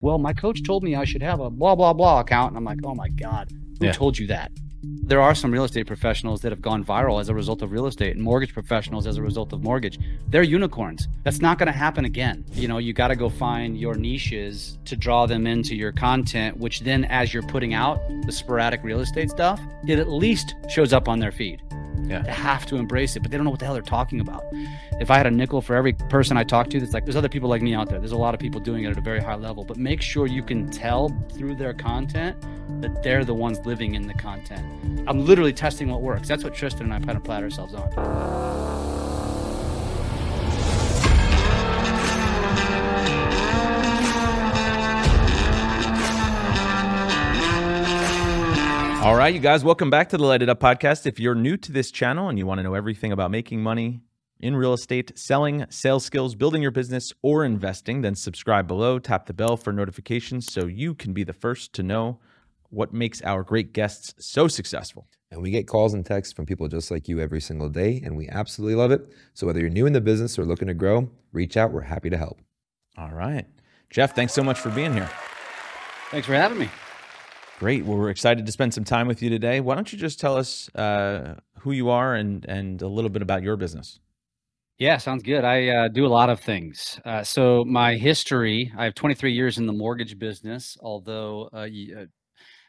well, my coach told me I should have a blah, blah, blah account. And I'm like, oh my God, who Yeah. told you that? There are some real estate professionals that have gone viral as a result of real estate and mortgage professionals as a result of mortgage. They're unicorns. That's not going to happen again. You know, you got to go find your niches to draw them into your content, which then, as you're putting out the sporadic real estate stuff, it at least shows up on their feed. Yeah. They have to embrace it, but they don't know what the hell they're talking about. If I had a nickel for every person I talk to, that's like, there's other people like me out there. There's a lot of people doing it at a very high level, but make sure you can tell through their content that they're the ones living in the content. I'm literally testing what works. That's what Tristan and I kind of pride ourselves on. All right, you guys, welcome back to the Light It Up podcast. If you're new to this channel and you want to know everything about making money in real estate, selling, sales skills, building your business, or investing, then subscribe below, tap the bell for notifications so you can be the first to know what makes our great guests so successful. And we get calls and texts from people just like you every single day, and we absolutely love it. So whether you're new in the business or looking to grow, reach out. We're happy to help. All right. Jeff, thanks so much for being here. Thanks for having me. Great. Well, we're excited to spend some time with you today. Why don't you just tell us uh, who you are and, and a little bit about your business? Yeah, sounds good. I uh, do a lot of things. Uh, so my history, I have 23 years in the mortgage business, although uh, uh,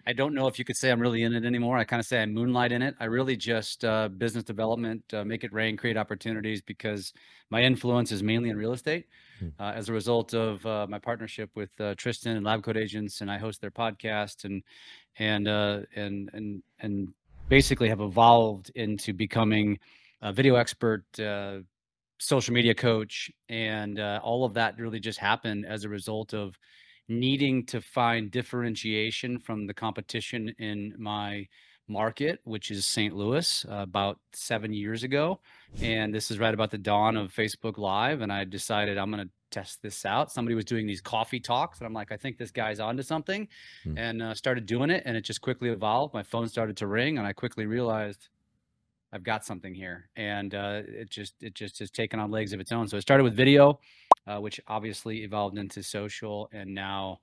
I don't know if you could say I'm really in it anymore. I kind of say I moonlight in it. I really just uh, business development, uh, make it rain, create opportunities because my influence is mainly in real estate. Hmm. Uh, as a result of uh, my partnership with uh, Tristan and Lab Coat Agents, and I host their podcast and and uh, and and and basically have evolved into becoming a video expert, uh, social media coach, and uh, all of that really just happened as a result of needing to find differentiation from the competition in my market, which is St. Louis, uh, about seven years ago. And this is right about the dawn of Facebook Live. And I decided I'm going to test this out. Somebody was doing these coffee talks, and I'm like, I think this guy's onto something, Hmm. and uh, started doing it. And it just quickly evolved. My phone started to ring, and I quickly realized I've got something here, and uh, it just it just has taken on legs of its own. So it started with video, uh, which obviously evolved into social, and now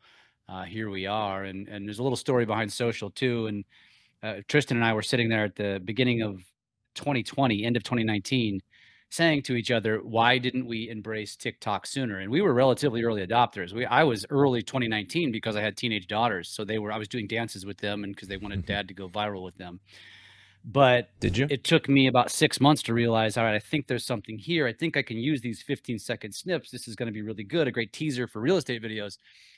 uh, here we are. And and there's a little story behind social too. And uh, Tristan and I were sitting there at the beginning of 2020, end of 2019, saying to each other, "Why didn't we embrace TikTok sooner?" And we were relatively early adopters. We I was early 2019 because I had teenage daughters, so they were I was doing dances with them, and because they wanted Mhm. dad to go viral with them. But Did you? it took me about six months to realize all right i think there's something here i think i can use these 15 second snips this is going to be really good a great teaser for real estate videos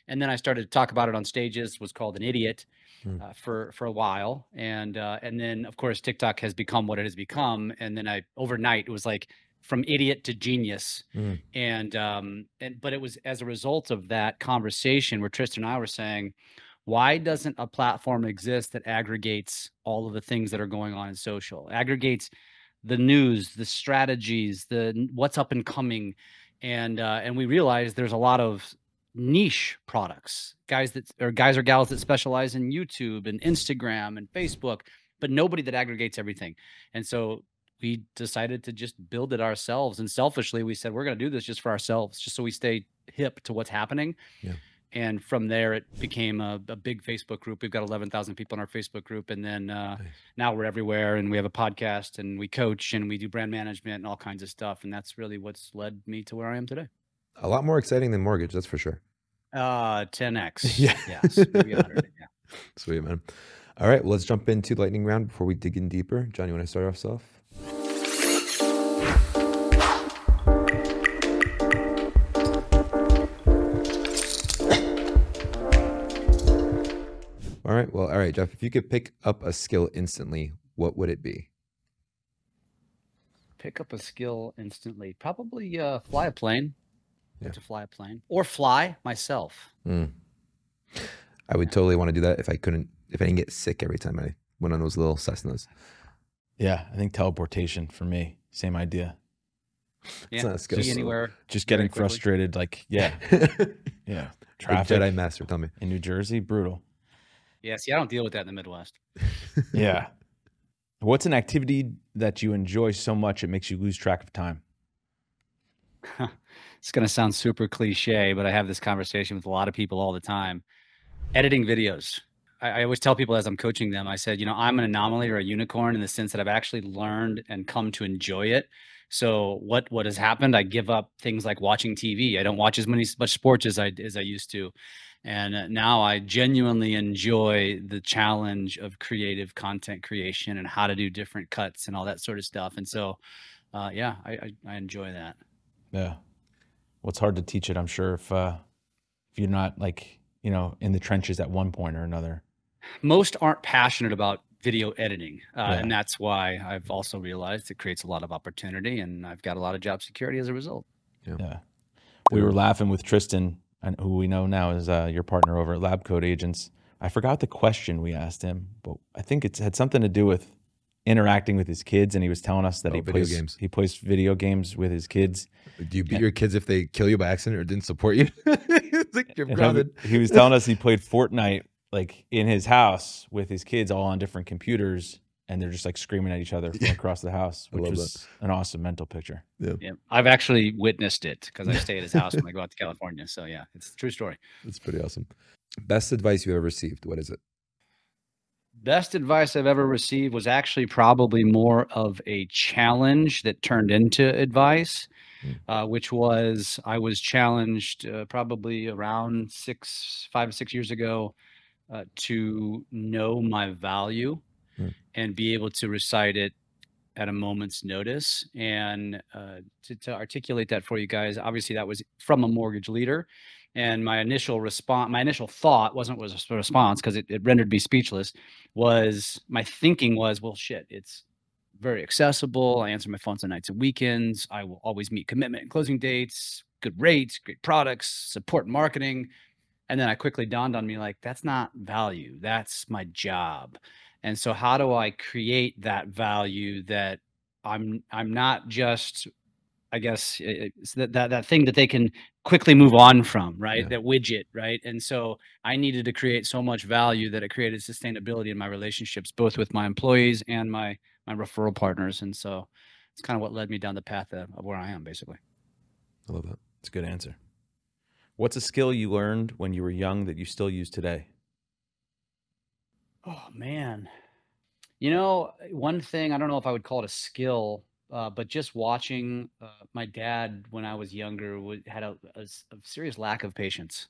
and then i started to talk about it on stages was called an idiot Hmm. uh, for for a while and uh, and then of course tiktok has become what it has become and then i overnight it was like from idiot to genius Mm. and um and but it was as a result of that conversation where tristan and i were saying why doesn't a platform exist that aggregates all of the things that are going on in social? Aggregates the news the strategies the what's up and coming and uh, and we realized there's a lot of niche products guys that or guys or gals that specialize in youtube and instagram and facebook but nobody that aggregates everything. And so we decided to just build it ourselves and selfishly we said we're going to do this just for ourselves just so we stay hip to what's happening. Yeah. And from there it became a, a big facebook group we've got 11000 people in our facebook group and then uh, Nice. now we're everywhere and we have a podcast and we coach and we do brand management and all kinds of stuff and that's really what's led me to where i am today A lot more exciting than mortgage, that's for sure. uh 10x Yeah. yes maybe 100 yeah Sweet, man. All right, well, let's jump into lightning round before we dig in deeper. John, you want to start off? All right, all right, Jeff, if you could pick up a skill instantly, what would it be? pick up a skill instantly probably uh fly a plane Yeah. to fly a plane or fly myself Mm. I would totally want to do that if I couldn't, if I didn't get sick every time I went on those little Cessnas. Yeah, I think teleportation for me, same idea. yeah not a skill, see anywhere Just getting quickly. frustrated, like, yeah, yeah. Traffic. Traffic Jedi Master, tell me. in New Jersey, brutal. Yeah see i don't deal with that in the midwest Yeah. What's an activity that you enjoy so much it makes you lose track of time? it's going to sound super cliche, but I have this conversation with a lot of people all the time. Editing videos. I, I, always tell people as I'm coaching them, I said, you know, I'm an anomaly or a unicorn in the sense that I've actually learned and come to enjoy it. So what what has happened? I give up things like watching TV. I don't watch as many much sports as I as I used to, and uh, now I genuinely enjoy the challenge of creative content creation and how to do different cuts and all that sort of stuff. And so, uh, yeah, I, I, I enjoy that. Yeah, well, it's hard to teach it. I'm sure if uh, if you're not like you know in the trenches at one point or another. Most aren't passionate about video editing. Uh, yeah. And that's why I've also realized it creates a lot of opportunity and I've got a lot of job security as a result. Yeah. yeah. We were laughing with Tristan, who we know now is uh, your partner over at Lab Coat Agents. I forgot the question we asked him, but I think it had something to do with interacting with his kids, and he was telling us that oh, he plays games. He plays video games with his kids. Do you beat and, your kids if they kill you by accident or didn't support you? like you're grounded. He was telling us he played Fortnite like in his house with his kids all on different computers and they're just like screaming at each other from across the house, which was that. an awesome mental picture. Yeah. yeah. I've actually witnessed it because I stay at his house when I go out to California. So yeah, it's a true story. That's pretty awesome. Best advice you've ever received. What is it? Best advice I've ever received was actually probably more of a challenge that turned into advice. Hmm. Uh, which was I was challenged uh, probably around six, five, six years ago uh, to know my value mm. and be able to recite it at a moment's notice. And uh, to, to, articulate that for you guys obviously that was from a mortgage leader. And my initial response my initial thought wasn't was a response because it, it rendered me speechless was my thinking was well shit it's very accessible. I answer my phones on nights and weekends. I will always meet commitment and closing dates good rates great products support marketing. And then I quickly dawned on me like, that's not value, that's my job. And so how do I create that value that I'm I'm not just I guess eh, eh, it's that, that that thing that they can quickly move on from, right? Yeah. That widget, right? And so I needed to create so much value that it created sustainability in my relationships, both with my employees and my my referral partners. And so it's kind of what led me down the path of, of where I am, basically. I love that. It's a good answer. What's a skill you learned when you were young that you still use today? Oh man, you know, one thing I don't know if I would call it a skill, uh, but just watching uh, my dad when I was younger would, had a, a, a serious lack of patience.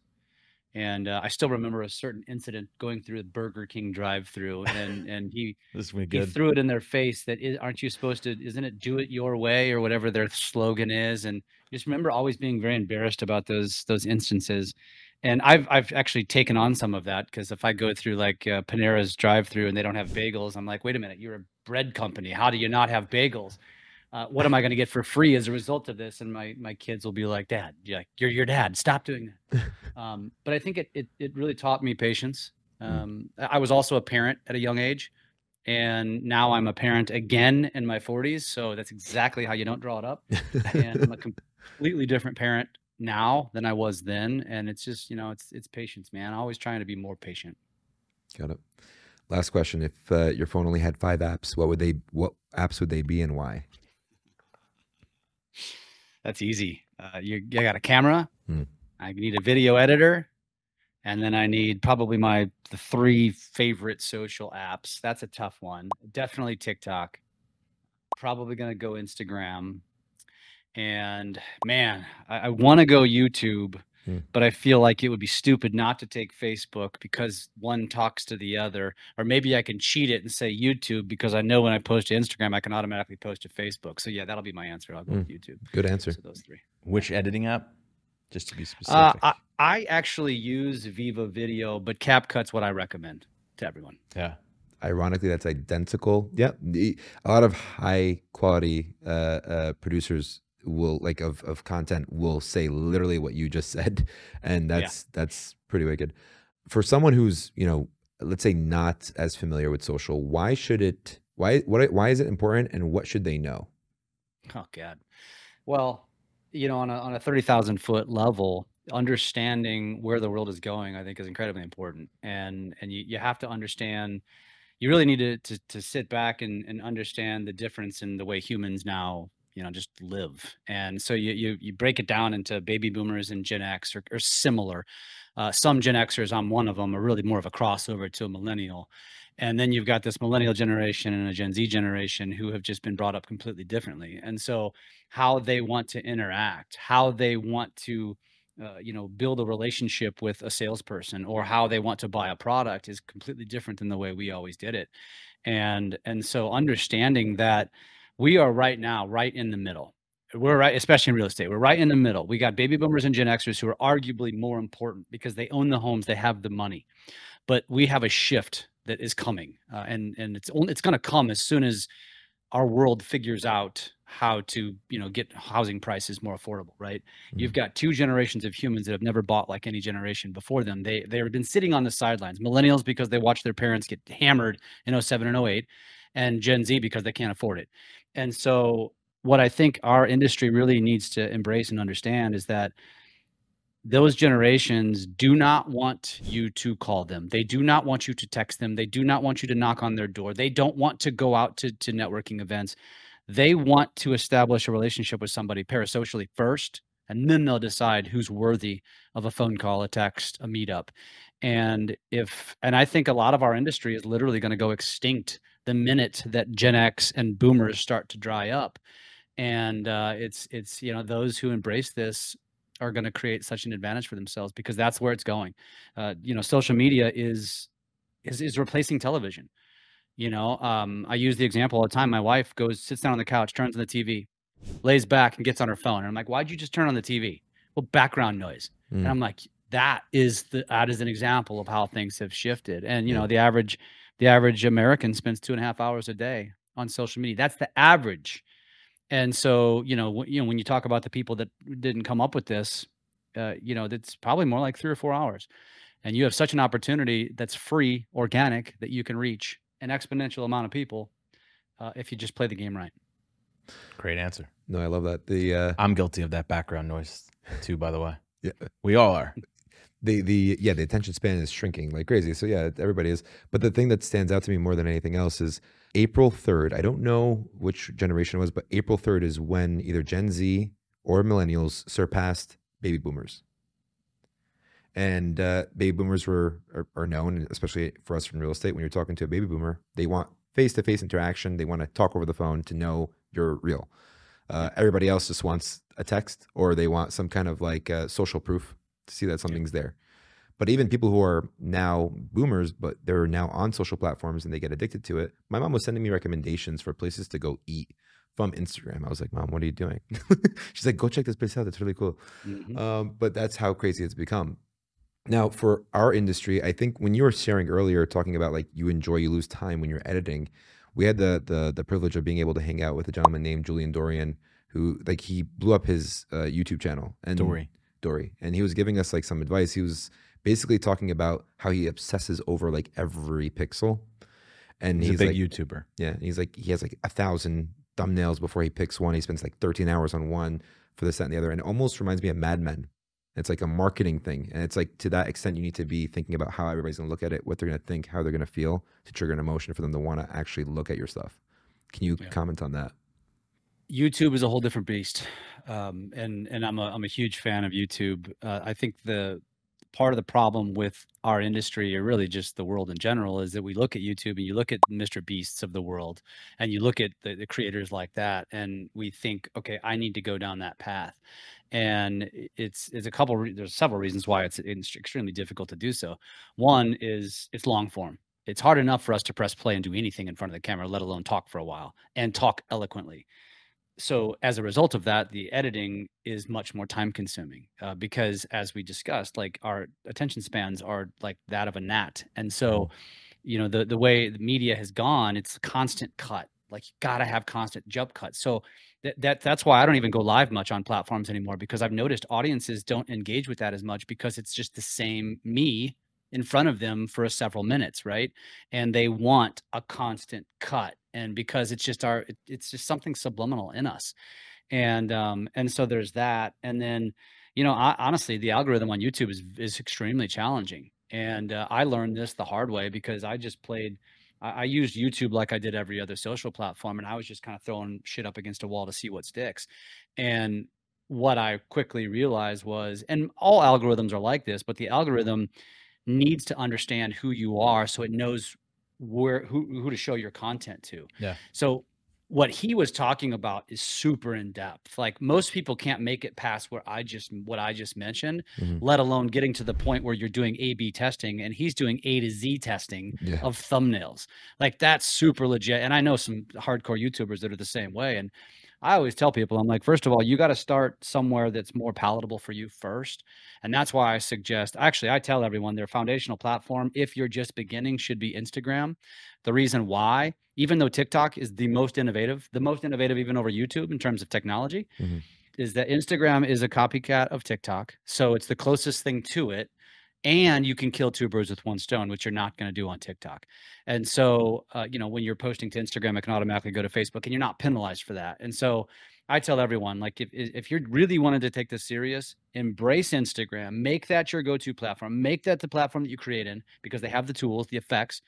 And uh, I still remember a certain incident going through the Burger King drive-through, and and he he threw it in their face that aren't you supposed to? Isn't it do it your way or whatever their slogan is? And just remember always being very embarrassed about those those instances. And I've I've actually taken on some of that because if I go through like uh, Panera's drive-through and they don't have bagels, I'm like, wait a minute, you're a bread company. How do you not have bagels? uh, what am I going to get for free as a result of this? And my my kids will be like, Dad, you're, you're your dad. Stop doing that. um, but I think it, it it really taught me patience. Hmm. Um, I was also a parent at a young age, and now I'm a parent again in my 40s. So that's exactly how you don't draw it up. and I'm a completely different parent now than I was then. And it's just you know it's it's patience, man. Always trying to be more patient. Got it. Last question: If uh, your phone only had five apps, what would they? What apps would they be, and why? That's easy. Uh, you, got a camera. Hmm. I need a video editor, and then I need probably my the three favorite social apps. That's a tough one. Definitely TikTok. Probably gonna go Instagram, and man, I, I want to go YouTube Hmm. But I feel like it would be stupid not to take Facebook because one talks to the other. Or maybe I can cheat it and say YouTube because I know when I post to Instagram, I can automatically post to Facebook. So yeah, that'll be my answer. I'll go with hmm. YouTube. Good answer. So those three. Which editing app? Just to be specific. Uh, I, I actually use Viva Video, but CapCut's what I recommend to everyone. Yeah ironically that's identical yeah a lot of high quality uh, uh, producers will like of of content will say literally what you just said and that's yeah. that's pretty wicked. For someone who's you know let's say not as familiar with social why should it why what why is it important and what should they know? Oh god. Well you know on a, on a 30,000 foot level understanding where the world is going i think is incredibly important and and you, you have to understand you really need to, to, to sit back and, and understand the difference in the way humans now you know, just live. And so you you you break it down into baby boomers and Gen X or, or similar. Uh, some Gen Xers, I'm one of them, are really more of a crossover to a millennial. And then you've got this millennial generation and a Gen Z generation who have just been brought up completely differently. And so how they want to interact, how they want to uh, you know build a relationship with a salesperson or how they want to buy a product is completely different than the way we always did it and and so understanding that we are right now right in the middle. We're right especially in real estate we're right in the middle. We got baby boomers and gen xers who are arguably more important because they own the homes they have the money. But we have a shift that is coming uh, and and it's only it's going to come as soon as our world figures out how to you know get housing prices more affordable right? Mm-hmm. you've got two generations of humans that have never bought like any generation before them. They they've been sitting on the sidelines millennials because they watched their parents get hammered in 07 and 08 and gen z because they can't afford it and so what i think our industry really needs to embrace and understand is that those generations do not want you to call them. They do not want you to text them. They do not want you to knock on their door. They don't want to go out to, to networking events. They want to establish a relationship with somebody parasocially first, and then they'll decide who's worthy of a phone call, a text, a meetup. And if, and I think a lot of our industry is literally going to go extinct the minute that Gen X and boomers start to dry up. And uh, it's, it's, you know, those who embrace this are going to create such an advantage for themselves because that's where it's going. Uh, you know, social media is is is replacing television. You know, um, I use the example all the time. My wife goes, sits down on the couch, turns on the TV, lays back, and gets on her phone. And I'm like, "Why'd you just turn on the TV?" Well, background noise. Mm. And I'm like, that is the that is an example of how things have shifted. And you know, the average the average American spends two and a half hours a day on social media. That's the average. And so, you know, w- you know, when you talk about the people that didn't come up with this, uh, you know, that's probably more like three or four hours. And you have such an opportunity that's free, organic, that you can reach an exponential amount of people uh, if you just play the game right. Great answer. No, I love that. The uh, I'm guilty of that background noise too. By the way, yeah, we all are. The the yeah, the attention span is shrinking like crazy. So yeah, everybody is. But the thing that stands out to me more than anything else is April 3rd. I don't know which generation it was, but April 3rd is when either Gen Z or millennials surpassed baby boomers. And uh, baby boomers were are, are, known, especially for us from real estate. When you're talking to a baby boomer, they want face-to-face interaction. They want to talk over the phone to know you're real. Uh, everybody else just wants a text, or they want some kind of like uh, social proof to see that something's there. But even people who are now boomers, but they're now on social platforms and they get addicted to it. My mom was sending me recommendations for places to go eat from Instagram. I was like, Mom, what are you doing? She's like, Go check this place out. It's really cool. Mm-hmm. Um, but that's how crazy it's become. Now, for our industry, I think when you were sharing earlier, talking about like you enjoy, you lose time when you're editing. We had the the the privilege of being able to hang out with a gentleman named Julian Dorian, who like he blew up his uh, YouTube channel and Dory, Dory, and he was giving us like some advice. He was basically talking about how he obsesses over like every pixel. And he's, he's a big like, YouTuber. Yeah. he's like, he has like a thousand thumbnails before he picks one. He spends like 13 hours on one for this, that, and the other. And it almost reminds me of Mad Men. It's like a marketing thing. And it's like to that extent, you need to be thinking about how everybody's going to look at it, what they're going to think, how they're going to feel to trigger an emotion for them to want to actually look at your stuff. Can you yeah. comment on that? YouTube is a whole different beast, um, and and I'm a I'm a huge fan of YouTube. Uh, I think the part of the problem with our industry or really just the world in general is that we look at YouTube and you look at Mr. Beasts of the world and you look at the, the creators like that and we think, okay, I need to go down that path. And it's it's a couple there's several reasons why it's, it's extremely difficult to do so. One is it's long form. It's hard enough for us to press play and do anything in front of the camera, let alone talk for a while and talk eloquently so as a result of that the editing is much more time consuming uh, because as we discussed like our attention spans are like that of a gnat and so mm-hmm. you know the the way the media has gone it's constant cut like you gotta have constant jump cuts so that, that that's why i don't even go live much on platforms anymore because i've noticed audiences don't engage with that as much because it's just the same me in front of them for several minutes right? And they want a constant cut and because it's just our it, it's just something subliminal in us. And um and so there's that. And then you know I, honestly the algorithm on youtube is is extremely challenging. And uh, i learned this the hard way because i just played I, I used YouTube like I did every other social platform, and I was just kind of throwing shit up against a wall to see what sticks. And what I quickly realized was, and all algorithms are like this, but the algorithm needs to understand who you are so it knows where who who to show your content to. Yeah. So what he was talking about is super in depth. Like most people can't make it past where I just what I just mentioned, Mhm. let alone getting to the point where you're doing A/B testing and he's doing A to Z testing Yeah. of thumbnails. Like that's super legit. And I know some hardcore YouTubers that are the same way. And I always tell people, I'm like, first of all, you got to start somewhere that's more palatable for you first. And that's why I suggest, actually, I tell everyone their foundational platform, if you're just beginning, should be Instagram. The reason why, even though TikTok is the most innovative, the most innovative even over YouTube in terms of technology, Mhm. is that Instagram is a copycat of TikTok. So it's the closest thing to it. And you can kill two birds with one stone, which you're not going to do on TikTok. And so, uh, you know, when you're posting to Instagram, it can automatically go to Facebook and you're not penalized for that. And so I tell everyone, like, if, if you're really wanted to take this serious, embrace Instagram, make that your go-to platform, make that the platform that you create in because they have the tools, the effects,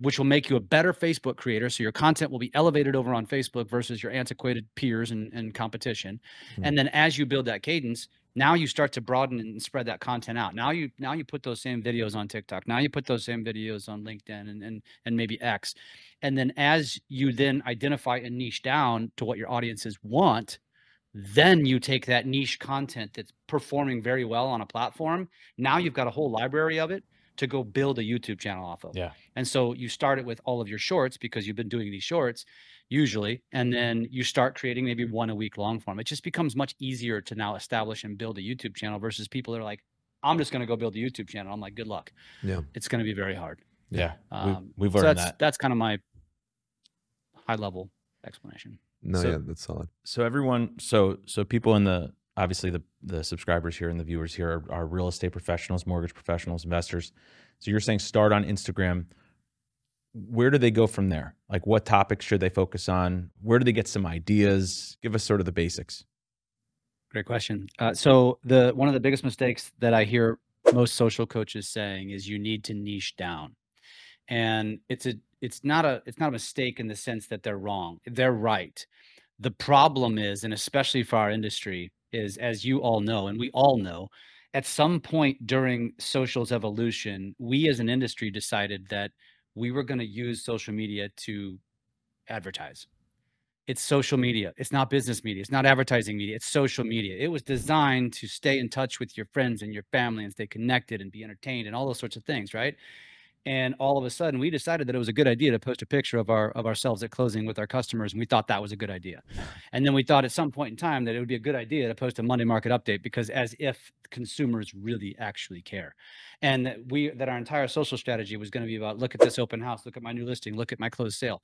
which will make you a better Facebook creator. So your content will be elevated over on Facebook versus your antiquated peers and, and competition. Hmm. And then as you build that cadence, now you start to broaden and spread that content out. Now you now you put those same videos on TikTok. Now you put those same videos on LinkedIn and and, and maybe X. And then as you then identify and niche down to what your audiences want, then you take that niche content that's performing very well on a platform. Now you've got a whole library of it to go build a YouTube channel off of. Yeah. And so you start it with all of your shorts because you've been doing these shorts usually, and then you start creating maybe one a week long form. It just becomes much easier to now establish and build a YouTube channel versus people that are like, I'm just going to go build a YouTube channel. I'm like, good luck. Yeah. It's going to be very hard. Yeah. Um, we, have so learned that's that. that's kind of my high level explanation. No, So- yeah, that's solid. so everyone so so people in the obviously the the subscribers here and the viewers here are, are real estate professionals mortgage professionals investors. So you're saying start on instagram. Where do they go from there? Like what topics should they focus on? Where do they get some ideas? Give us sort of the basics. Great question. Uh, so the one of the biggest mistakes that I hear most social coaches saying is you need to niche down, and it's a it's not a it's not a mistake in the sense that they're wrong. They're right. The problem is, and especially for our industry, is as you all know, and we all know, at some point during social's evolution, we as an industry decided that we were going to use social media to advertise it's social media. It's not business media. It's not advertising media. It's social media. It was designed to stay in touch with your friends and your family and stay connected and be entertained and all those sorts of things, right? And all of a sudden, we decided that it was a good idea to post a picture of our of ourselves at closing with our customers, and we thought that was a good idea. And then we thought at some point in time that it would be a good idea to post a Monday market update because as if consumers really actually care, and that we that our entire social strategy was going to be about look at this open house, look at my new listing, look at my closed sale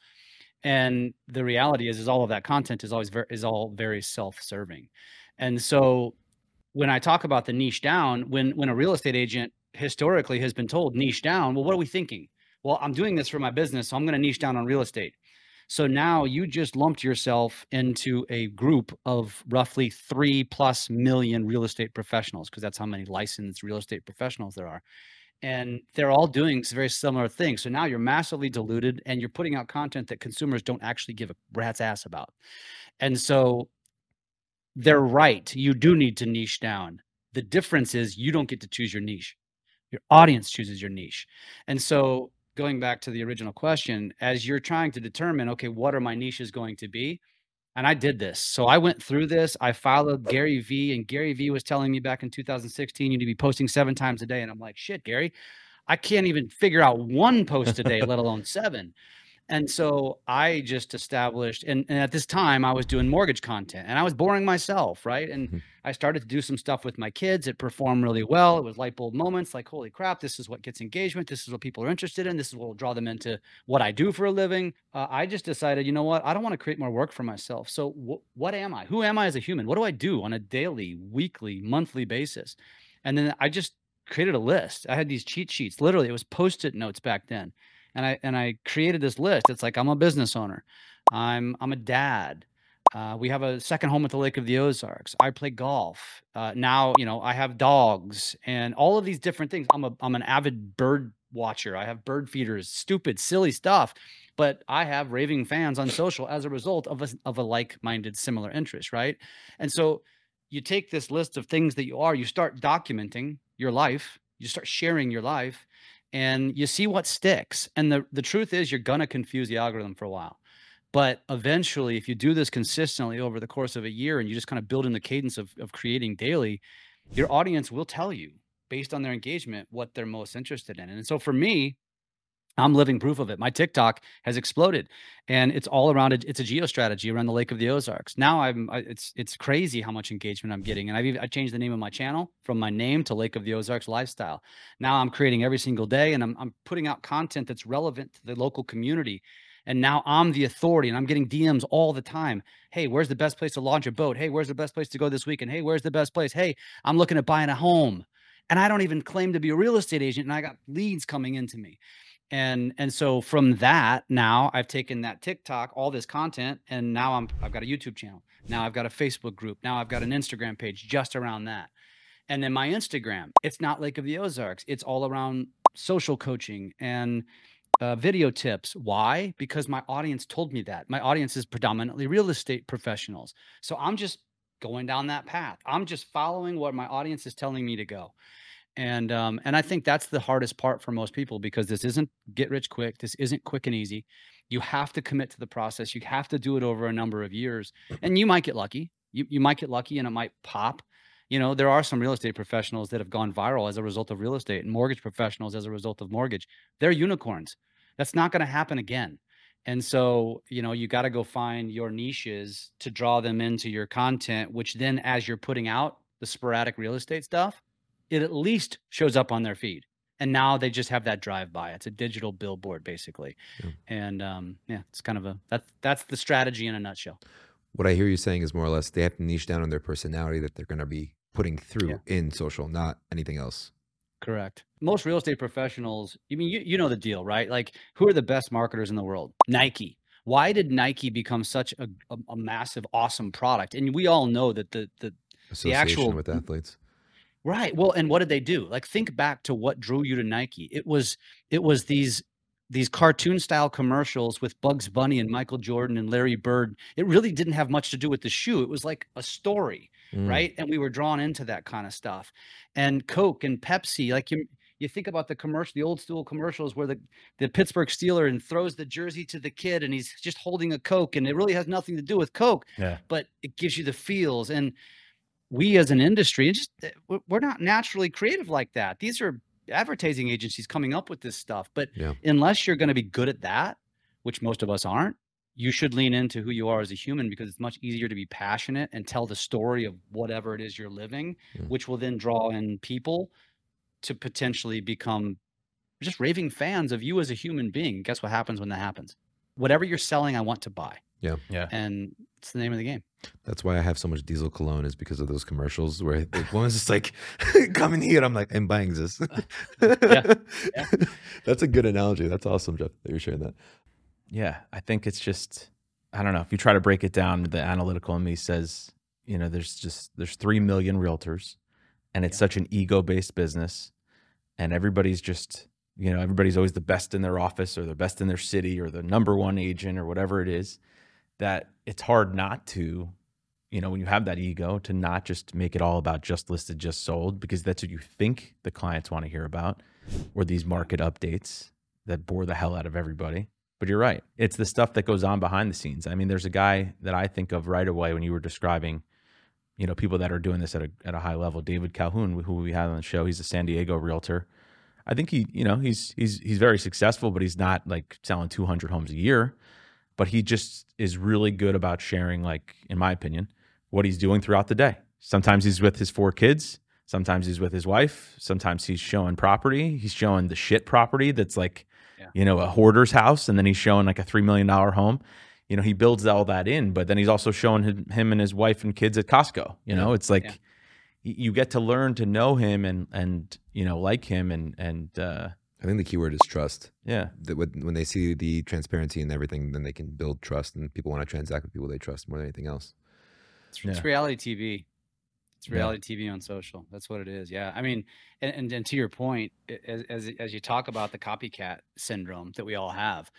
and the reality is is all of that content is always very is all very self-serving and so when i talk about the niche down when when a real estate agent historically has been told niche down well what are we thinking well i'm doing this for my business so i'm going to niche down on real estate so now you just lumped yourself into a group of roughly three plus million real estate professionals because that's how many licensed real estate professionals there are and they're all doing very similar things. So now you're massively diluted and you're putting out content that consumers don't actually give a rat's ass about. And so they're right. You do need to niche down. The difference is you don't get to choose your niche. Your audience chooses your niche. And so going back to the original question, as you're trying to determine, okay, what are my niches going to be? And I did this. So I went through this. I followed Gary Vee, and Gary Vee was telling me back in 2016, you need to be posting seven times a day. And I'm like, shit, Gary, I can't even figure out one post a day, let alone seven. And so I just established, and, and at this time I was doing mortgage content and I was boring myself, right? And Mhm. I started to do some stuff with my kids. It performed really well. It was light bulb moments like, holy crap, this is what gets engagement. This is what people are interested in. This is what will draw them into what I do for a living. Uh, I just decided, you know what? I don't want to create more work for myself. So wh- what am I? Who am I as a human? What do I do on a daily, weekly, monthly basis? And then I just created a list. I had these cheat sheets. Literally, it was post-it notes back then. And I and I created this list. It's like I'm a business owner. I'm I'm a dad. Uh, we have a second home at the Lake of the Ozarks. I play golf. Uh, now, you know, I have dogs and all of these different things. I'm a I'm an avid bird watcher. I have bird feeders, stupid, silly stuff. But I have raving fans on social as a result of a, of a like minded, similar interest, right? And so you take this list of things that you are, you start documenting your life, you start sharing your life, and you see what sticks. And the, the truth is, you're going to confuse the algorithm for a while. But eventually, if you do this consistently over the course of a year and you just kind of build in the cadence of, of creating daily, your audience will tell you based on their engagement what they're most interested in. And so for me, I'm living proof of it. My TikTok has exploded, and it's all around it. It's a geo strategy around the Lake of the Ozarks. Now I'm it's it's crazy how much engagement I'm getting, and I've even, I changed the name of my channel from my name to Lake of the Ozarks Lifestyle. Now I'm creating every single day, and I'm I'm putting out content that's relevant to the local community. And now I'm the authority, and I'm getting DMs all the time. Hey, where's the best place to launch a boat? Hey, where's the best place to go this weekend? Hey, where's the best place? Hey, I'm looking at buying a home and I don't even claim to be a real estate agent and I got leads coming into me. And and so from that now I've taken that TikTok, all this content and now I'm I've got a YouTube channel. Now I've got a Facebook group. Now I've got an Instagram page just around that. And then my Instagram, it's not Lake of the Ozarks. It's all around social coaching and uh, video tips. Why? Because my audience told me that. My audience is predominantly real estate professionals. So I'm just going down that path. I'm just following what my audience is telling me to go. And um, and I think that's the hardest part for most people because this isn't get rich quick. This isn't quick and easy. You have to commit to the process. You have to do it over a number of years. And you might get lucky. You you might get lucky and it might pop. You know, there are some real estate professionals that have gone viral as a result of real estate and mortgage professionals as a result of mortgage. They're unicorns. That's not going to happen again. And so, you know, you got to go find your niches to draw them into your content, which then, as you're putting out the sporadic real estate stuff, it at least shows up on their feed. And now they just have that drive by. It's a digital billboard, basically. Yeah. And um, yeah, it's kind of a that's that's the strategy in a nutshell. What I hear you saying is more or less they have to niche down on their personality that they're going to be putting through yeah. in social, not anything else. Correct. Most real estate professionals, I mean, you, you know the deal, right? Like, who are the best marketers in the world? Nike. Why did Nike become such a, a, a massive, awesome product? And we all know that the the, the actual with athletes. Right. Well, and what did they do? Like, think back to what drew you to Nike. It was it was these these cartoon style commercials with Bugs Bunny and Michael Jordan and Larry Bird. It really didn't have much to do with the shoe. It was like a story mm. right? And we were drawn into that kind of stuff. And Coke and Pepsi, like you, you think about the commercial, the old school commercials where the, the Pittsburgh Steeler and throws the jersey to the kid and he's just holding a Coke and it really has nothing to do with Coke, yeah. but it gives you the feels. And we as an industry, just eh, we're not naturally creative like that. These are advertising agencies coming up with this stuff. But yeah. unless you're going to be good at that, which most of us aren't, you should lean into who you are as a human because it's much easier to be passionate and tell the story of whatever it is you're living, mm. which will then draw in people to potentially become just raving fans of you as a human being. Guess what happens when that happens? Whatever you're selling, I want to buy. Yeah. Yeah. And it's the name of the game. That's why I have so much diesel cologne is because of those commercials where the woman's just like, come in here. I'm like, I'm buying this. Uh, yeah. yeah. That's a good analogy. That's awesome, Jeff, that you're sharing that yeah, I think it's just I don't know. If you try to break it down, the analytical in me says, you know, there's just there's three million realtors, and it's yeah. such an ego based business, and everybody's just you know everybody's always the best in their office or the best in their city or the number one agent or whatever it is, that it's hard not to, you know, when you have that ego to not just make it all about just listed, just sold because that's what you think the clients want to hear about, or these market updates that bore the hell out of everybody but you're right. It's the stuff that goes on behind the scenes. I mean, there's a guy that I think of right away when you were describing, you know, people that are doing this at a at a high level. David Calhoun, who we had on the show, he's a San Diego realtor. I think he, you know, he's he's he's very successful, but he's not like selling 200 homes a year. But he just is really good about sharing, like in my opinion, what he's doing throughout the day. Sometimes he's with his four kids. Sometimes he's with his wife. Sometimes he's showing property. He's showing the shit property that's like yeah. you know, a hoarder's house, and then he's showing like a three million dollar home. You know, he builds all that in, but then he's also showing him, him and his wife and kids at Costco. You know, it's like yeah. you get to learn to know him and and you know like him and and. uh I think the key word is trust. Yeah. That when they see the transparency and everything, then they can build trust, and people want to transact with people they trust more than anything else. It's, yeah. it's reality TV. It's reality TV on social. That's what it is. Yeah. I mean, and, and, and to your point, as, as, as you talk about the copycat syndrome that we all have,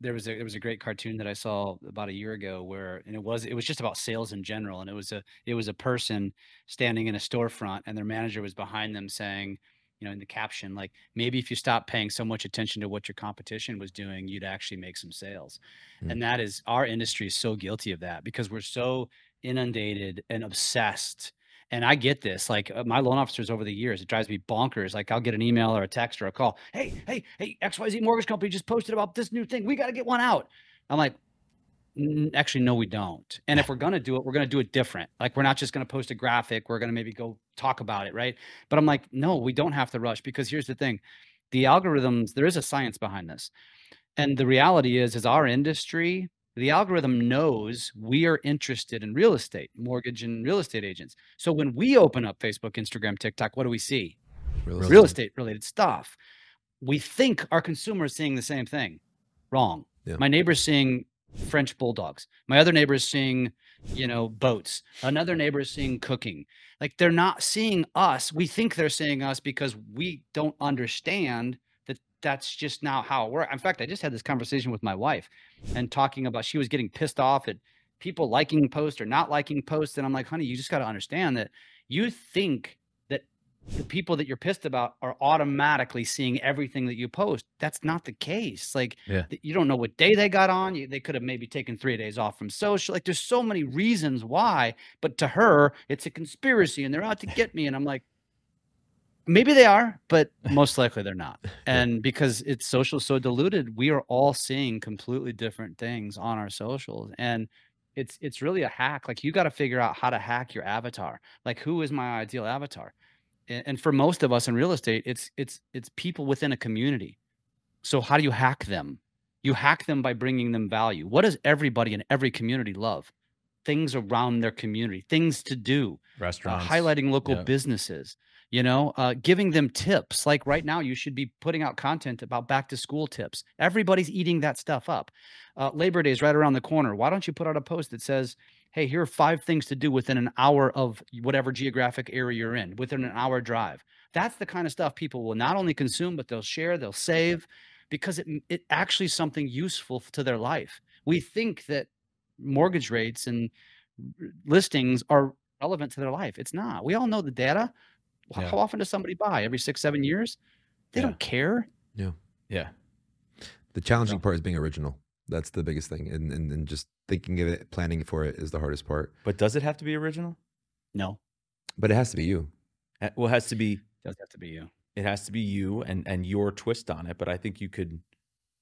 there was a there was a great cartoon that I saw about a year ago where and it was it was just about sales in general and it was a it was a person standing in a storefront and their manager was behind them saying you know in the caption like maybe if you stop paying so much attention to what your competition was doing you'd actually make some sales mm. and that is our industry is so guilty of that because we're so inundated and obsessed and I get this, like uh, my loan officers over the years, it drives me bonkers. Like I'll get an email or a text or a call. Hey, hey, hey, XYZ mortgage company just posted about this new thing. We got to get one out. I'm like, actually, no, we don't. And if we're going to do it, we're going to do it different. Like we're not just going to post a graphic. We're going to maybe go talk about it. Right. But I'm like, no, we don't have to rush because here's the thing. The algorithms, there is a science behind this. And the reality is, is our industry the algorithm knows we are interested in real estate, mortgage and real estate agents. So when we open up Facebook, Instagram, TikTok, what do we see? Real estate, real estate related stuff. We think our consumer is seeing the same thing. Wrong. Yeah. My neighbor's seeing French bulldogs. My other neighbor is seeing, you know, boats. Another neighbor is seeing cooking. Like they're not seeing us. We think they're seeing us because we don't understand that that's just not how it works. In fact, I just had this conversation with my wife and talking about she was getting pissed off at people liking posts or not liking posts. And I'm like, honey, you just got to understand that you think the people that you're pissed about are automatically seeing everything that you post. That's not the case. Like, yeah. you don't know what day they got on. You, they could have maybe taken three days off from social. Like, there's so many reasons why. But to her, it's a conspiracy and they're out to get me. And I'm like, maybe they are but most likely they're not and because it's social so diluted we are all seeing completely different things on our socials and it's it's really a hack like you got to figure out how to hack your avatar like who is my ideal avatar and, for most of us in real estate it's it's it's people within a community. So how do you hack them? You hack them by bringing them value. What does everybody in every community love? Things around their community things to do restaurants. uh, highlighting local businesses you know uh, giving them tips. Like right now you should be putting out content about back to school tips. Everybody's eating that stuff up. Uh, labor day is right around the corner. Why don't you put out a post that says hey here are five things to do within an hour of whatever geographic area you're in within an hour drive that's the kind of stuff people will not only consume but they'll share they'll save because it, it actually is something useful to their life we think that mortgage rates and listings are relevant to their life it's not we all know the data yeah. How often does somebody buy? Every six, seven years? They yeah. don't care. Yeah. Yeah. The challenging part is being original. That's the biggest thing. And, and, and just thinking of it, planning for it is the hardest part. But does it have to be original? No. But it has to be you. Well, it has to be. It does have to be you. It has to be you and, and your twist on it. But I think you could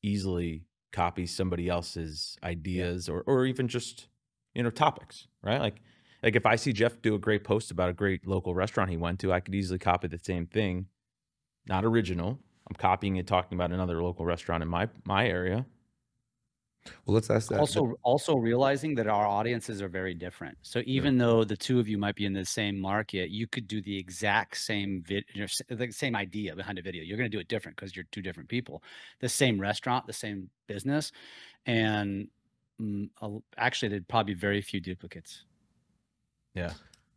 easily copy somebody else's ideas yeah. or, or even just, you know, topics, right? Like like if I see Jeff do a great post about a great local restaurant he went to, I could easily copy the same thing. Not original. I'm copying it, talking about another local restaurant in my my area. Well, let's ask that. Also, also realizing that our audiences are very different. So even yeah. though the two of you might be in the same market, you could do the exact same video, the same idea behind a video. You're going to do it different because you're two different people. The same restaurant, the same business, and mm, actually, there'd probably be very few duplicates. Yeah.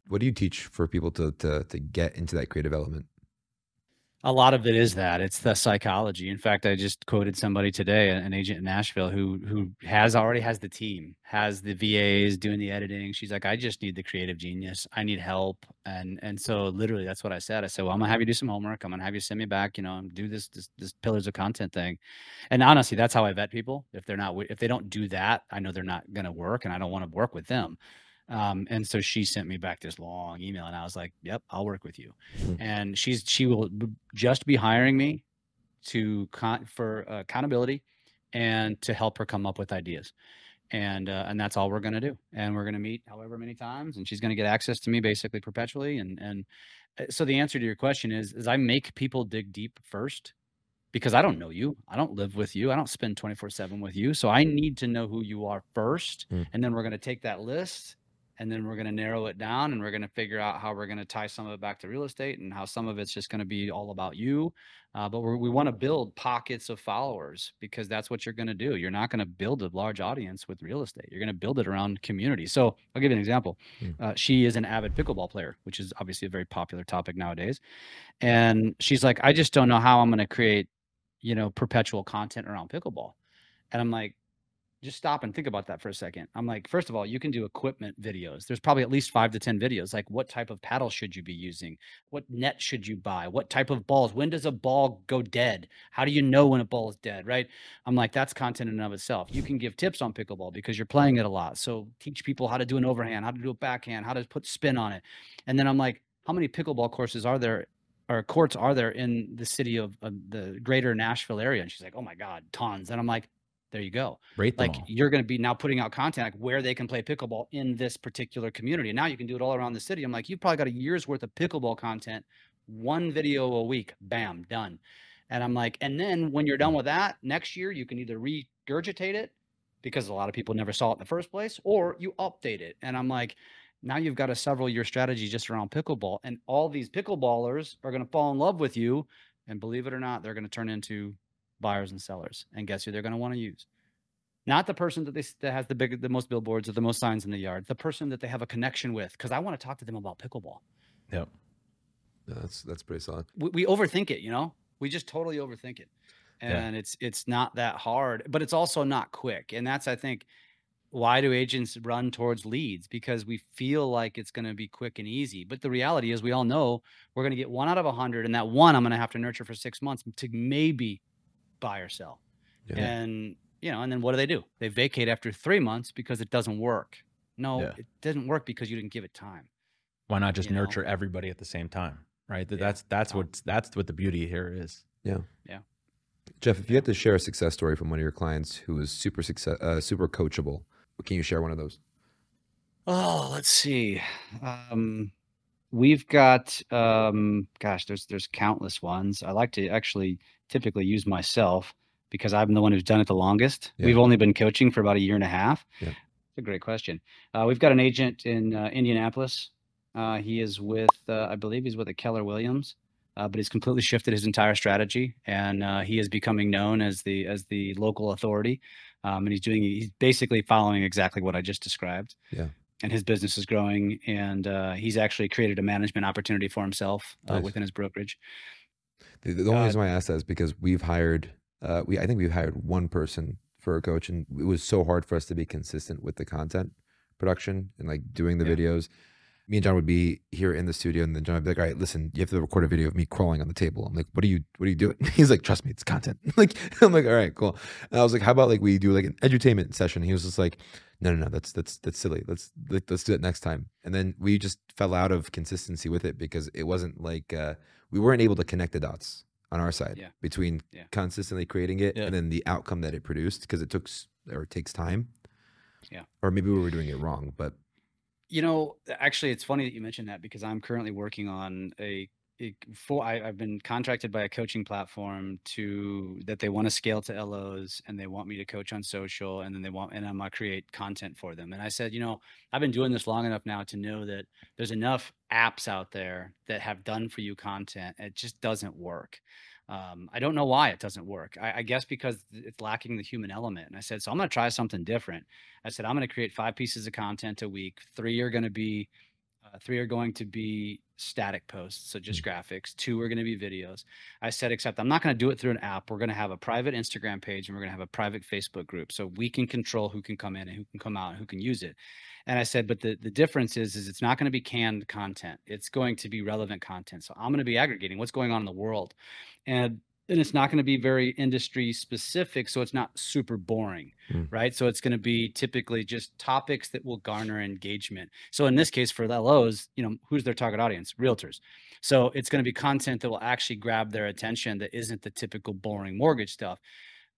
What do you teach for people to to to get into that creative element? A lot of it is that it's the psychology. In fact, I just quoted somebody today, an agent in Nashville who who has already has the team, has the VAs doing the editing. She's like, I just need the creative genius. I need help, and and so literally that's what I said. I said, well, I'm gonna have you do some homework. I'm gonna have you send me back, you know, do this this this pillars of content thing. And honestly, that's how I vet people. If they're not if they don't do that, I know they're not gonna work, and I don't want to work with them. Um, and so she sent me back this long email, and I was like, "Yep, I'll work with you." Mm-hmm. And she's she will just be hiring me to con- for uh, accountability and to help her come up with ideas, and uh, and that's all we're gonna do. And we're gonna meet however many times, and she's gonna get access to me basically perpetually. And and uh, so the answer to your question is is I make people dig deep first because I don't know you. I don't live with you. I don't spend 24 7 with you. So I need to know who you are first. Mm. And then we're going to take that list and then we're going to narrow it down and we're going to figure out how we're going to tie some of it back to real estate and how some of it's just going to be all about you uh, but we're, we want to build pockets of followers because that's what you're going to do. You're not going to build a large audience with real estate. You're going to build it around community. So i'll give you an example. Mm. uh, she is an avid pickleball player which is obviously a very popular topic nowadays and she's like i just don't know how i'm going to create you know perpetual content around pickleball. And i'm like just stop and think about that for a second. I'm like, first of all, you can do equipment videos. There's probably at least five to 10 videos. Like, what type of paddle should you be using? What net should you buy? What type of balls? When does a ball go dead? How do you know when a ball is dead? Right. I'm like, that's content in and of itself. You can give tips on pickleball because you're playing it a lot. So teach people how to do an overhand, how to do a backhand, how to put spin on it. And then I'm like, how many pickleball courses are there or courts are there in the city of, of the greater Nashville area? And she's like, oh my God, tons. And I'm like, there you go. Rate like all. you're going to be now putting out content like where they can play pickleball in this particular community. And now you can do it all around the city. I'm like, you've probably got a year's worth of pickleball content, one video a week, bam, done. And I'm like, and then when you're done mm. with that, next year you can either regurgitate it because a lot of people never saw it in the first place, or you update it. And I'm like, now you've got a several year strategy just around pickleball. And all these pickleballers are going to fall in love with you. And believe it or not, they're going to turn into buyers and sellers. And guess who they're going to want to use? Not the person that they that has the big, the most billboards or the most signs in the yard. The person that they have a connection with, because I want to talk to them about pickleball. Yep. Yeah, that's that's pretty solid. We, we, overthink it, you know. We just totally overthink it, and yeah. it's it's not that hard, but it's also not quick. And that's I think why do agents run towards leads because we feel like it's going to be quick and easy but the reality is we all know we're going to get one out of a hundred and that one i'm going to have to nurture for six months to maybe buy or sell. Yeah. And you know, and then what do they do? They vacate after three months because it doesn't work. No, yeah. it doesn't work because you didn't give it time. Why not just you nurture know? everybody at the same time? Right. Yeah. That's that's what that's what the beauty here is. Yeah. Yeah. Jeff, if you had to share a success story from one of your clients who was super success, uh, super coachable, can you share one of those? Oh, let's see. Um, we've got, um, gosh, there's there's countless ones. I like to actually typically use myself because I'm the one who's done it the longest. Yeah. We've only been coaching for about a year and a half. Yeah. It's a great question. Uh, we've got an agent in uh, Indianapolis. Uh, he is with, uh, I believe he's with a Keller Williams, uh, but he's completely shifted his entire strategy, and uh, he is becoming known as the as the local authority. Um, and he's doing he's basically following exactly what I just described. Yeah. And his business is growing, and he's actually created a management opportunity for himself nice. within his brokerage. The, the only reason why I asked that is because we've hired, uh, we I think we've hired one person for a coach, and it was so hard for us to be consistent with the content production and like doing the yeah. videos. Me and John would be here in the studio, and then John would be like, "All right, listen, you have to record a video of me crawling on the table." I'm like, "What are you? What are you doing?" He's like, "Trust me, it's content." like, I'm like, "All right, cool." And I was like, "How about like we do like an edutainment session?" He was just like, "No, no, no, that's that's that's silly. Let's let's do it next time." And then we just fell out of consistency with it because it wasn't like uh, we weren't able to connect the dots on our side yeah. between yeah. consistently creating it yeah. and then the outcome that it produced because it took or it takes time. Yeah. Or maybe we were doing it wrong, but you know, actually, it's funny that you mentioned that because I'm currently working on a for I, have been contracted by a coaching platform to that they want to scale to LOs and they want me to coach on social and then they want and I'm gonna create content for them. And I said, you know, I've been doing this long enough now to know that there's enough apps out there that have done for you content. It just doesn't work. Um, I don't know why it doesn't work. I, I, guess because it's lacking the human element. And I said, so I'm going to try something different. I said, I'm going to create five pieces of content a week. Three are going to be three are going to be static posts, so just mm. graphics. Two are going to be videos. I said, except I'm not going to do it through an app. We're going to have a private Instagram page and we're going to have a private Facebook group, so we can control who can come in and who can come out and who can use it. And I said, but the the difference is, is it's not going to be canned content. It's going to be relevant content. So I'm going to be aggregating what's going on in the world, and and it's not going to be very industry specific so it's not super boring mm. right? So it's going to be typically just topics that will garner engagement. So in this case for LOs you know who's their target audience? Realtors. So it's going to be content that will actually grab their attention that isn't the typical boring mortgage stuff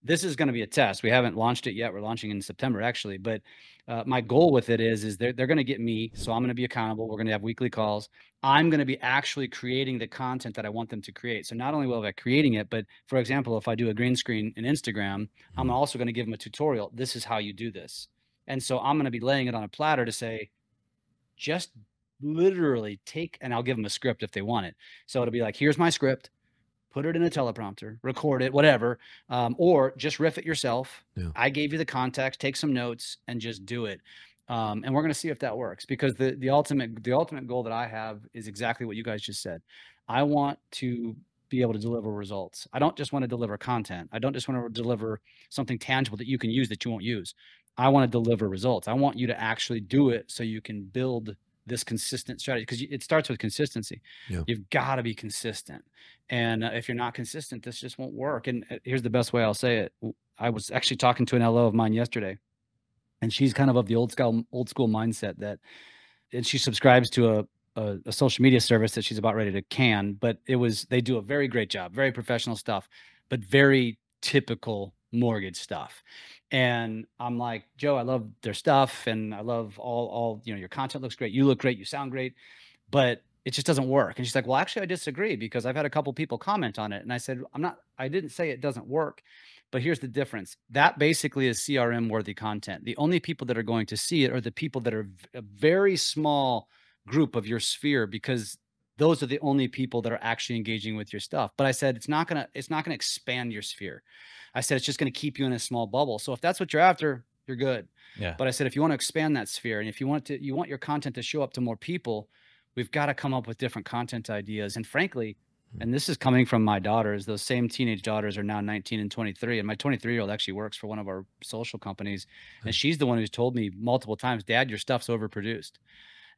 this is going to be a test. We haven't launched it yet. We're launching in September actually, but uh, my goal with it is is they're they're going to get me, so I'm going to be accountable. We're going to have weekly calls. I'm going to be actually creating the content that I want them to create. So not only will I be creating it, but for example, if I do a green screen in Instagram, I'm mm-hmm. also going to give them a tutorial. This is how you do this, and so I'm going to be laying it on a platter to say, just literally take and I'll give them a script if they want it. So it'll be like, here's my script, put it in a teleprompter, record it, whatever, um, or just riff it yourself. Yeah. I gave you the context, take some notes, and just do it. Um, and we're going to see if that works because the the ultimate the ultimate goal that I have is exactly what you guys just said. I want to be able to deliver results. I don't just want to deliver content. I don't just want to deliver something tangible that you can use that you won't use. I want to deliver results. I want you to actually do it so you can build this consistent strategy because it starts with consistency. Yeah. You've got to be consistent. And uh, if you're not consistent, this just won't work. And uh, here's the best way I'll say it. I was actually talking to an LO of mine yesterday, and she's kind of of the old school old school mindset that and she subscribes to a a, a, social media service that she's about ready to can, but it was they do a very great job, very professional stuff, but very typical mortgage stuff. And I'm like, Joe, I love their stuff and I love all all, you know, your content looks great. You look great, you sound great, but it just doesn't work. And she's like, Well, actually, I disagree because I've had a couple people comment on it. And I said, I'm not, I didn't say it doesn't work, but here's the difference. That basically is CRM worthy content. The only people that are going to see it are the people that are a very small group of your sphere because those are the only people that are actually engaging with your stuff. But I said it's not gonna it's not gonna expand your sphere. I said it's just gonna keep you in a small bubble. So if that's what you're after, you're good. Yeah. But I said if you want to expand that sphere and if you want to you want your content to show up to more people, we've got to come up with different content ideas. And frankly, hmm. and this is coming from my daughters, those same teenage daughters are now 19 and 23. And my 23 year old actually works for one of our social companies. And hmm. she's the one who's told me multiple times, Dad, your stuff's overproduced.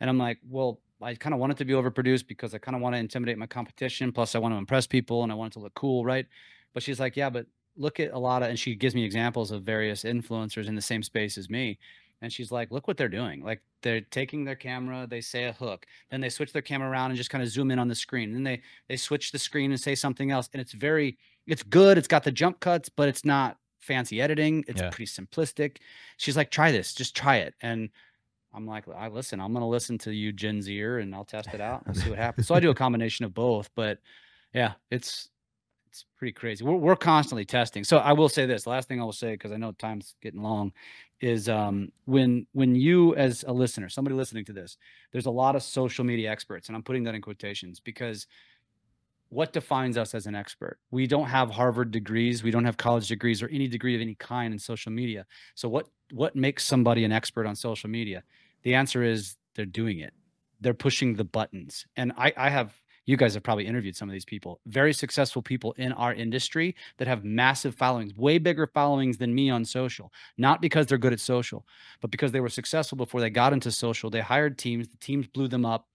And I'm like, well, I kind of want it to be overproduced because I kind of want to intimidate my competition. Plus, I want to impress people and I want it to look cool, right? But she's like, yeah, but look at a lot of, and she gives me examples of various influencers in the same space as me. And she's like, look what they're doing. Like they're taking their camera, they say a hook, then they switch their camera around and just kind of zoom in on the screen. Then they they switch the screen and say something else. And it's very, it's good. It's got the jump cuts, but it's not fancy editing. It's yeah. pretty simplistic. She's like, try this, just try it. And I'm like, I listen, I'm gonna listen to you Gen Zer and I'll test it out and see what happens. so I do a combination of both, but yeah, it's it's pretty crazy. We're we're constantly testing. So I will say this, last thing I will say, because I know time's getting long, is um when when you as a listener, somebody listening to this, there's a lot of social media experts, and I'm putting that in quotations because what defines us as an expert? We don't have Harvard degrees, we don't have college degrees or any degree of any kind in social media. So what what makes somebody an expert on social media? The answer is they're doing it. They're pushing the buttons. And I, I have, you guys have probably interviewed some of these people, very successful people in our industry that have massive followings, way bigger followings than me on social. Not because they're good at social, but because they were successful before they got into social. They hired teams, the teams blew them up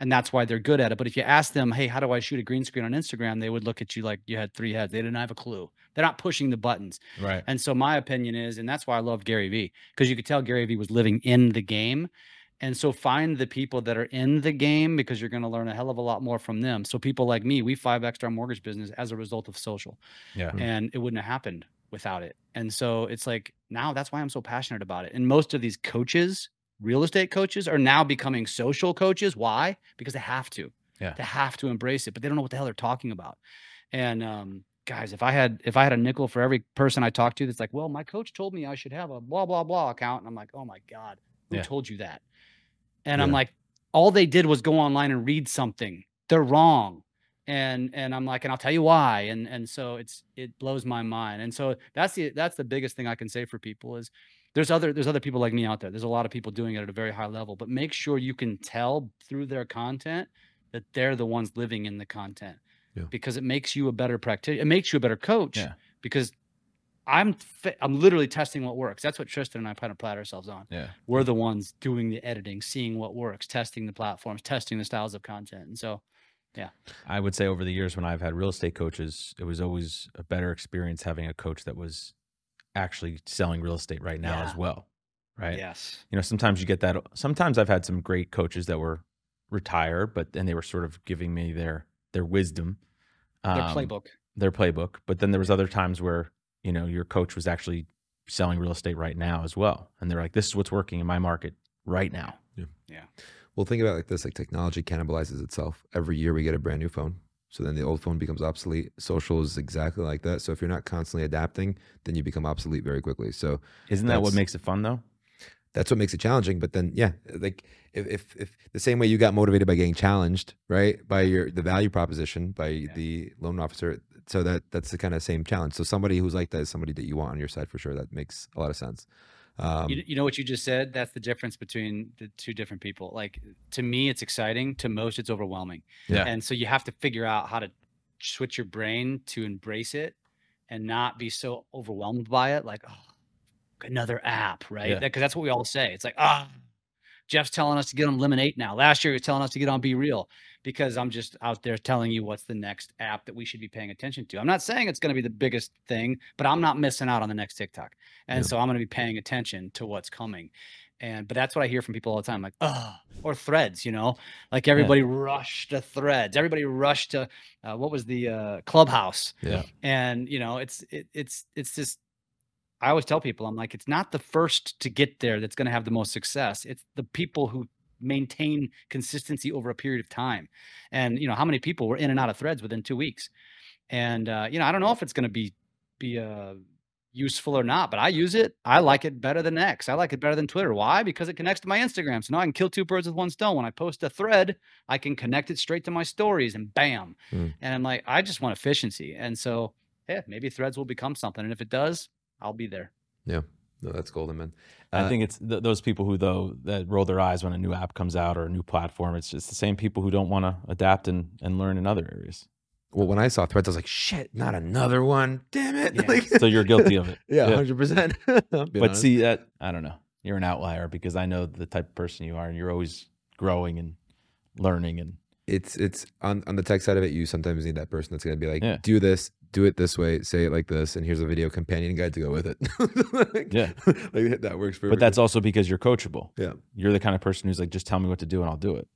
and that's why they're good at it. But if you ask them, hey, how do I shoot a green screen on Instagram? They would look at you like you had three heads. They didn't have a clue. They're not pushing the buttons. Right. And so my opinion is, and that's why I love Gary Vee, because you could tell Gary Vee was living in the game. And so find the people that are in the game because you're going to learn a hell of a lot more from them. So people like me, we 5x our mortgage business as a result of social. Yeah. And it wouldn't have happened without it. And so it's like now that's why I'm so passionate about it. And most of these coaches real estate coaches are now becoming social coaches. Why? Because they have to. Yeah. They have to embrace it, but they don't know what the hell they're talking about. And um, guys, if I had if I had a nickel for every person I talk to that's like, well, my coach told me I should have a blah blah blah account, and I'm like, oh my god, who yeah. told you that? And yeah. I'm like, all they did was go online and read something. They're wrong. And and I'm like, and I'll tell you why. And and so it's it blows my mind. And so that's the that's the biggest thing I can say for people is there's other there's other people like me out there. There's a lot of people doing it at a very high level, but make sure you can tell through their content that they're the ones living in the content. Yeah. Because it makes you a better practitioner. It makes you a better coach. Yeah. Because I'm I'm literally testing what works. That's what Tristan and I kind of pride ourselves on. Yeah. We're the ones doing the editing, seeing what works, testing the platforms, testing the styles of content. And so yeah. I would say over the years when I've had real estate coaches, it was always a better experience having a coach that was actually selling real estate right now yeah. as well. Right. Yes. You know, sometimes you get that. Sometimes I've had some great coaches that were retired, but then they were sort of giving me their their wisdom, um, their playbook, their playbook. But then there was other times where you know your coach was actually selling real estate right now as well, and they're like, "This is what's working in my market right now." Yeah. Yeah. Well, think about it like this: like technology cannibalizes itself. Every year we get a brand new phone. So then the old phone becomes obsolete. Social is exactly like that. So if you're not constantly adapting, then you become obsolete very quickly. So isn't that what makes it fun though? that's what makes it challenging. But then, yeah, like if, if, if the same way you got motivated by getting challenged, right, by your the value proposition by yeah. the loan officer, so that that's the kind of same challenge. So somebody who's like that is somebody that you want on your side for sure. That makes a lot of sense. Um, you, you know what you just said? That's the difference between the two different people. Like to me, it's exciting. To most, it's overwhelming. Yeah. And so you have to figure out how to switch your brain to embrace it and not be so overwhelmed by it. Like, oh, another app, right? Because yeah. that's what we all say. It's like, ah, oh, Jeff's telling us to get on Lemon8 now. Last year he was telling us to get on BeReal because I'm just out there telling you what's the next app that we should be paying attention to. I'm not saying it's going to be the biggest thing, but I'm not missing out on the next TikTok. And yeah. so I'm going to be paying attention to what's coming. And but that's what I hear from people all the time, like, oh, or threads, you know, like everybody yeah. rushed to threads, everybody rushed to uh, what was the uh, clubhouse, yeah. And you know, it's it, it's it's just I always tell people, I'm like, it's not the first to get there that's going to have the most success. It's the people who maintain consistency over a period of time. And you know, how many people were in and out of threads within two weeks? And uh, you know, I don't know if it's going to be be uh, useful or not, but I use it. I like it better than X. I like it better than Twitter. Why? Because it connects to my Instagram. So now I can kill two birds with one stone. When I post a thread, I can connect it straight to my stories and bam. Mm. And I'm like, I just want efficiency. And so, yeah, maybe threads will become something. And if it does, I'll be there. Yeah. No, that's golden, man. Uh, I think it's th- those people who though that roll their eyes when a new app comes out or a new platform. It's just the same people who don't want to adapt and, and learn in other areas. Well, when I saw Threads, I was like, "Shit, not another one! Damn it!" Yeah. Like, so you're guilty of it. yeah, hundred percent. But honest. see that I don't know. You're an outlier because I know the type of person you are, and you're always growing and learning and it's it's on on the tech side of it. You sometimes need that person that's going to be like, yeah. do this, do it this way, say it like this, and here's a video companion guide to go with it. like, yeah, like that works. For. But that's also because you're coachable. Yeah, you're the kind of person who's like, just tell me what to do and I'll do it.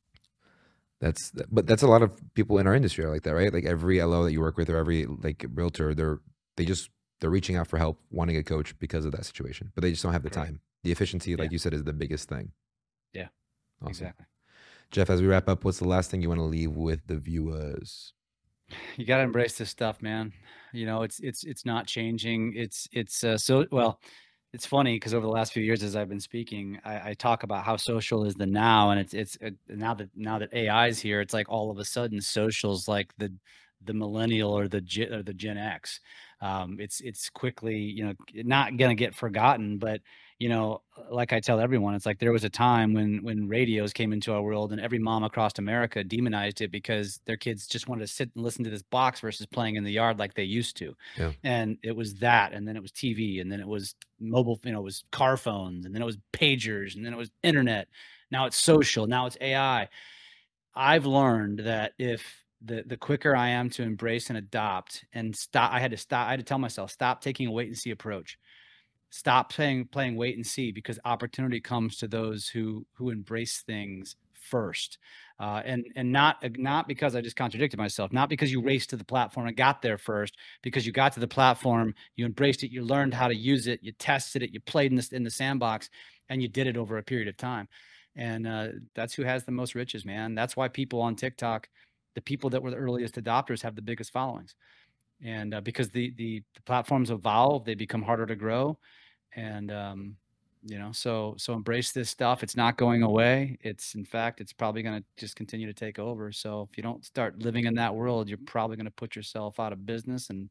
That's but that's a lot of people in our industry are like that, right? Like every LO that you work with or every like realtor, they're they just they're reaching out for help, wanting a coach because of that situation, but they just don't have the time. The efficiency, like yeah. you said, is the biggest thing. Yeah, awesome. exactly. Jeff, as we wrap up, what's the last thing you want to leave with the viewers? You got to embrace this stuff, man. You know, it's it's it's not changing. It's it's uh, so well. It's funny because over the last few years, as I've been speaking, I, I, talk about how social is the now, and it's it's uh, now that now that AI is here, it's like all of a sudden social's like the the millennial or the or the Gen X. Um, it's it's quickly you know not gonna get forgotten, but you know, like I tell everyone, it's like there was a time when when radios came into our world and every mom across America demonized it because their kids just wanted to sit and listen to this box versus playing in the yard like they used to. Yeah. And it was that, and then it was TV, and then it was mobile, you know, it was car phones, and then it was pagers, and then it was internet. Now it's social, now it's AI. I've learned that if the the quicker I am to embrace and adopt and stop, I had to stop. I had to tell myself stop taking a wait and see approach stop playing playing wait and see because opportunity comes to those who who embrace things first uh, and and not not because I just contradicted myself, not because you raced to the platform and got there first, because you got to the platform, you embraced it, you learned how to use it, you tested it, you played in the in the sandbox, and you did it over a period of time, and uh, that's who has the most riches, man. That's why people on TikTok, the people that were the earliest adopters, have the biggest followings, and uh, because the, the the platforms evolve, they become harder to grow, and um, you know so so embrace this stuff. It's not going away. It's in fact it's probably going to just continue to take over. So if you don't start living in that world you're probably going to put yourself out of business and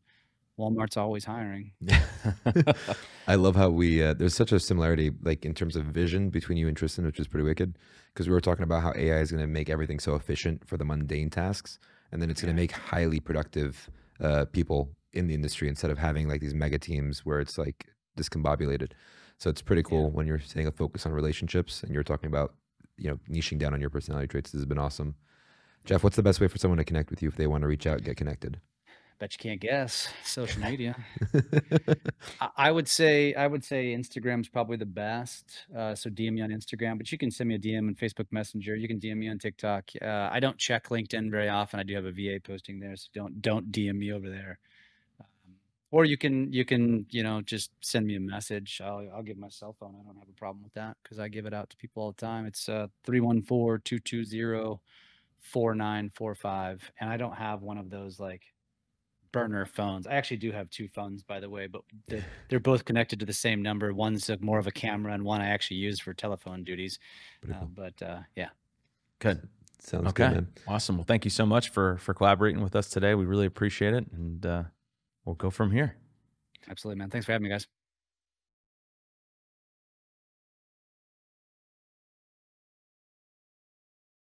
walmart's always hiring. I love how we uh, there's such a similarity like in terms of vision between you and tristan which is pretty wicked because we were talking about how ai is going to make everything so efficient for the mundane tasks and then it's going to make highly productive uh, people in the industry instead of having like these mega teams where it's like discombobulated. So it's pretty cool yeah. when you're saying a focus on relationships and you're talking about, you know, niching down on your personality traits. This has been awesome. Jeff, what's the best way for someone to connect with you if they want to reach out and get connected? Bet you can't guess. Social media. I would say I would say Instagram's probably the best. Uh, so DM me on Instagram, but you can send me a DM on Facebook Messenger. You can DM me on TikTok. Uh, I don't check LinkedIn very often. I do have a VA posting there, so don't don't DM me over there or you can you can you know just send me a message i'll, I'll give my cell phone i don't have a problem with that because i give it out to people all the time it's uh 314-220-4945 and i don't have one of those like burner phones. I actually do have two phones, by the way, but they're, they're both connected to the same number. One's a, more of a camera, and one I actually use for telephone duties. Pretty Uh, but uh, yeah, Good. Sounds okay. good, man. Awesome. Well, thank you so much for for collaborating with us today. We really appreciate it, and uh, we'll go from here. absolutely, man. Thanks for having me, guys.